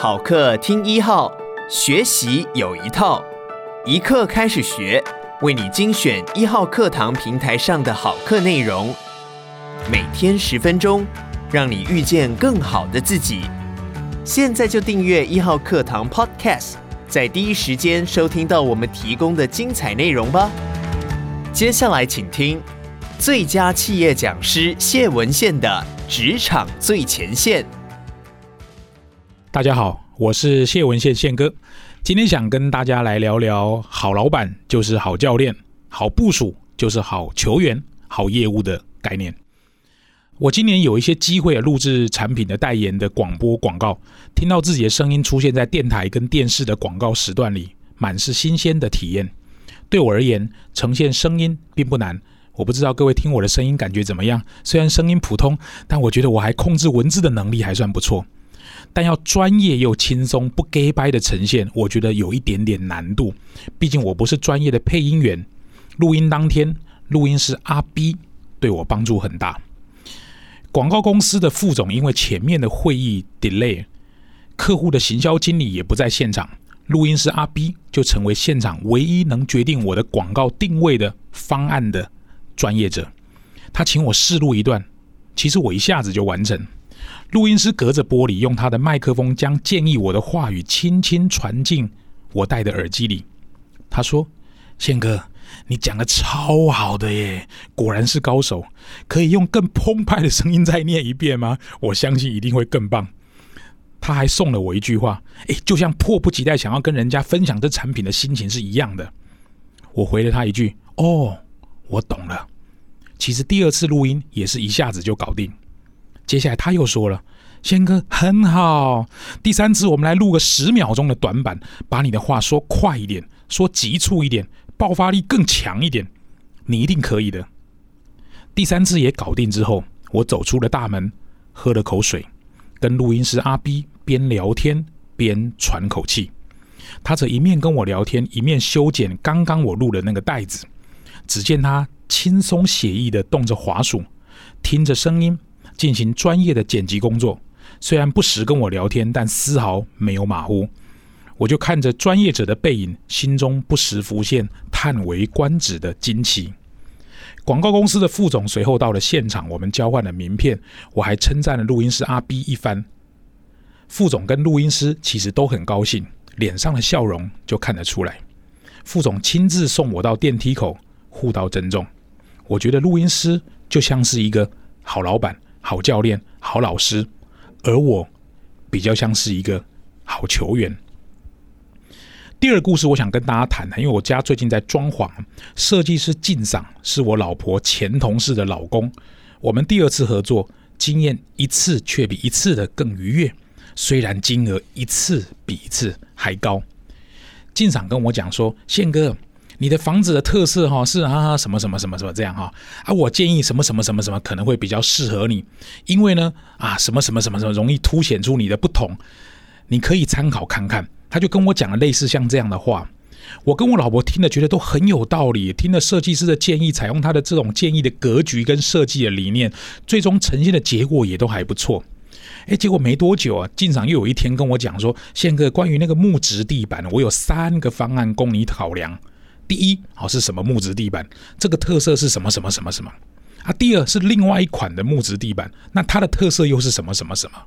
好课听一号，学习有一套，一课开始学，为你精选一号课堂平台上的好课内容，每天十分钟，让你遇见更好的自己。现在就订阅一号课堂 Podcast，在第一时间收听到我们提供的精彩内容吧。接下来请听最佳企业讲师谢文宪的职场最前线。大家好，我是谢文宪宪哥，今天想跟大家来聊聊好老板就是好教练，好部署就是好球员、好业务的概念。我今年有一些机会录制产品的代言的广播广告，听到自己的声音出现在电台跟电视的广告时段里，满是新鲜的体验。对我而言，呈现声音并不难。我不知道各位听我的声音感觉怎么样？虽然声音普通，但我觉得我还控制文字的能力还算不错。但要专业又轻松不假掰的呈现，我觉得有一点点难度。毕竟我不是专业的配音员。录音当天，录音师阿 B 对我帮助很大。广告公司的副总因为前面的会议 delay，客户的行销经理也不在现场，录音师阿 B 就成为现场唯一能决定我的广告定位的方案的专业者。他请我试录一段，其实我一下子就完成。录音师隔着玻璃，用他的麦克风将建议我的话语轻轻传进我戴的耳机里。他说：“宪哥，你讲的超好的耶，果然是高手。可以用更澎湃的声音再念一遍吗？我相信一定会更棒。”他还送了我一句话：“诶，就像迫不及待想要跟人家分享这产品的心情是一样的。”我回了他一句：“哦，我懂了。”其实第二次录音也是一下子就搞定。接下来他又说了：“宪哥很好，第三次我们来录个十秒钟的短板，把你的话说快一点，说急促一点，爆发力更强一点，你一定可以的。”第三次也搞定之后，我走出了大门，喝了口水，跟录音师阿 B 边聊天边喘口气。他则一面跟我聊天，一面修剪刚刚我录的那个带子。只见他轻松写意地动着滑鼠，听着声音。进行专业的剪辑工作，虽然不时跟我聊天，但丝毫没有马虎。我就看着专业者的背影，心中不时浮现叹为观止的惊奇。广告公司的副总随后到了现场，我们交换了名片，我还称赞了录音师阿 B 一番。副总跟录音师其实都很高兴，脸上的笑容就看得出来。副总亲自送我到电梯口，互道珍重。我觉得录音师就像是一个好老板。好教练、好老师，而我比较像是一个好球员。第二个故事，我想跟大家谈谈，因为我家最近在装潢，设计师进赏是我老婆前同事的老公。我们第二次合作，经验一次却比一次的更愉悦，虽然金额一次比一次还高。进赏跟我讲说：“宪哥。”你的房子的特色哈是啊什么什么什么什么这样哈啊，我建议什么什么什么什么可能会比较适合你，因为呢啊什么什么什么什么容易凸显出你的不同，你可以参考看看。他就跟我讲了类似像这样的话，我跟我老婆听了觉得都很有道理，听了设计师的建议，采用他的这种建议的格局跟设计的理念，最终呈现的结果也都还不错。诶，结果没多久啊，进场又有一天跟我讲说，宪哥关于那个木质地板，我有三个方案供你考量。第一，好是什么木质地板？这个特色是什么什么什么什么？啊，第二是另外一款的木质地板，那它的特色又是什么什么什么？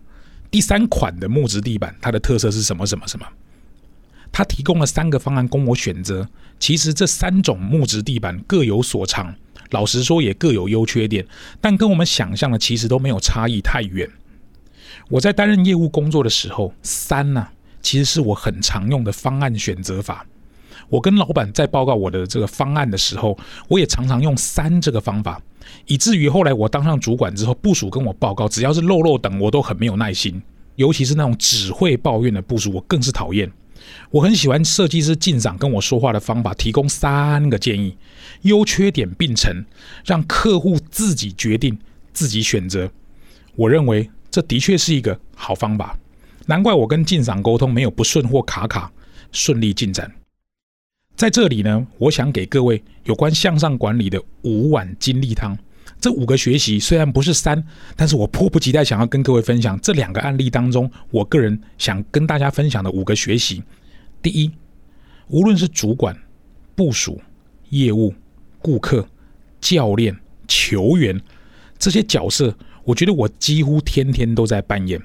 第三款的木质地板，它的特色是什么什么什么？他提供了三个方案供我选择。其实这三种木质地板各有所长，老实说也各有优缺点，但跟我们想象的其实都没有差异太远。我在担任业务工作的时候，三呢、其实是我很常用的方案选择法。我跟老板在报告我的这个方案的时候，我也常常用三这个方法，以至于后来我当上主管之后，部署跟我报告，只要是漏漏等，我都很没有耐心，尤其是那种只会抱怨的部署，我更是讨厌。我很喜欢设计师进赏跟我说话的方法，提供三个建议，优缺点并陈，让客户自己决定、自己选择。我认为这的确是一个好方法，难怪我跟进赏沟通没有不顺或卡卡，顺利进展。在这里呢，我想给各位有关向上管理的五碗金力汤，这五个学习虽然不是三，但是我迫不及待想要跟各位分享这两个案例当中，我个人想跟大家分享的五个学习。第一，无论是主管、部署、业务、顾客、教练、球员这些角色，我觉得我几乎天天都在扮演。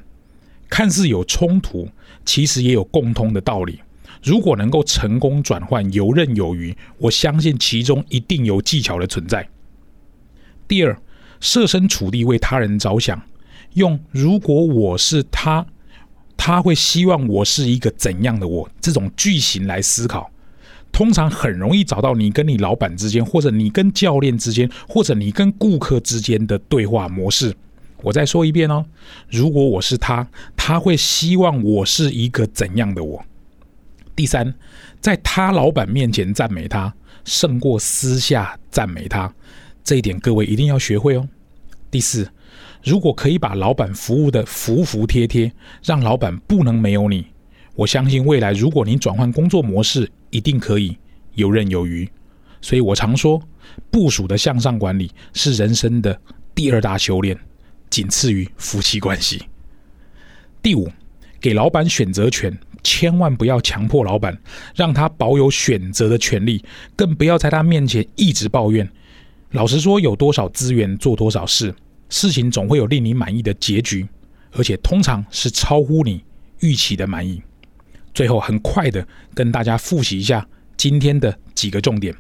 看似有冲突，其实也有共通的道理。如果能够成功转换，游刃有余，我相信其中一定有技巧的存在。第二，设身处地为他人着想，用“如果我是他，他会希望我是一个怎样的我”这种句型来思考，通常很容易找到你跟你老板之间，或者你跟教练之间，或者你跟顾客之间的对话模式。我再说一遍哦，如果我是他，他会希望我是一个怎样的我？第三，在他老板面前赞美他，胜过私下赞美他。这一点各位一定要学会哦。第四，如果可以把老板服务得服服帖帖，让老板不能没有你，我相信未来如果你转换工作模式，一定可以游刃有余。所以我常说，部署的向上管理是人生的第二大修炼，仅次于夫妻关系。第五，给老板选择权，千万不要强迫老板，让他保有选择的权利，更不要在他面前一直抱怨。老实说，有多少资源做多少事，事情总会有令你满意的结局，而且通常是超乎你预期的满意。最后，很快的跟大家复习一下今天的几个重点：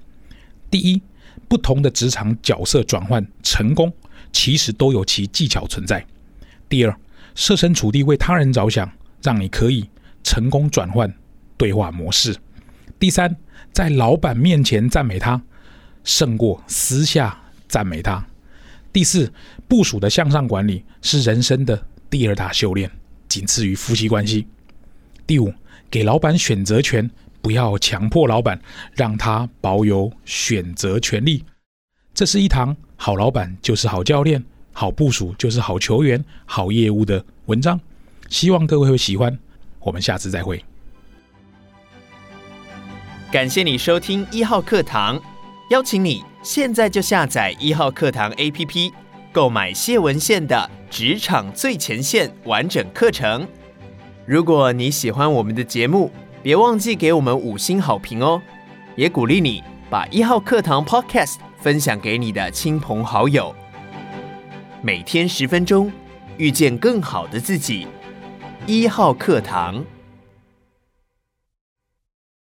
第一，不同的职场角色转换成功，其实都有其技巧存在；第二，设身处地为他人着想，让你可以成功转换对话模式；第三，在老板面前赞美他。胜过私下赞美他。第四，部署的向上管理是人生的第二大修炼，仅次于夫妻关系。第五，给老板选择权，不要强迫老板，让他保有选择权利。这是一堂好老板就是好教练，好部署就是好球员，好业务的文章。希望各位会喜欢。我们下次再会。感谢你收听一号课堂。邀请你现在就下载一号课堂 APP，购买谢文宪的《职场最前线》完整课程。如果你喜欢我们的节目，别忘记给我们五星好评哦！也鼓励你把一号课堂 Podcast 分享给你的亲朋好友。每天十分钟，遇见更好的自己。一号课堂。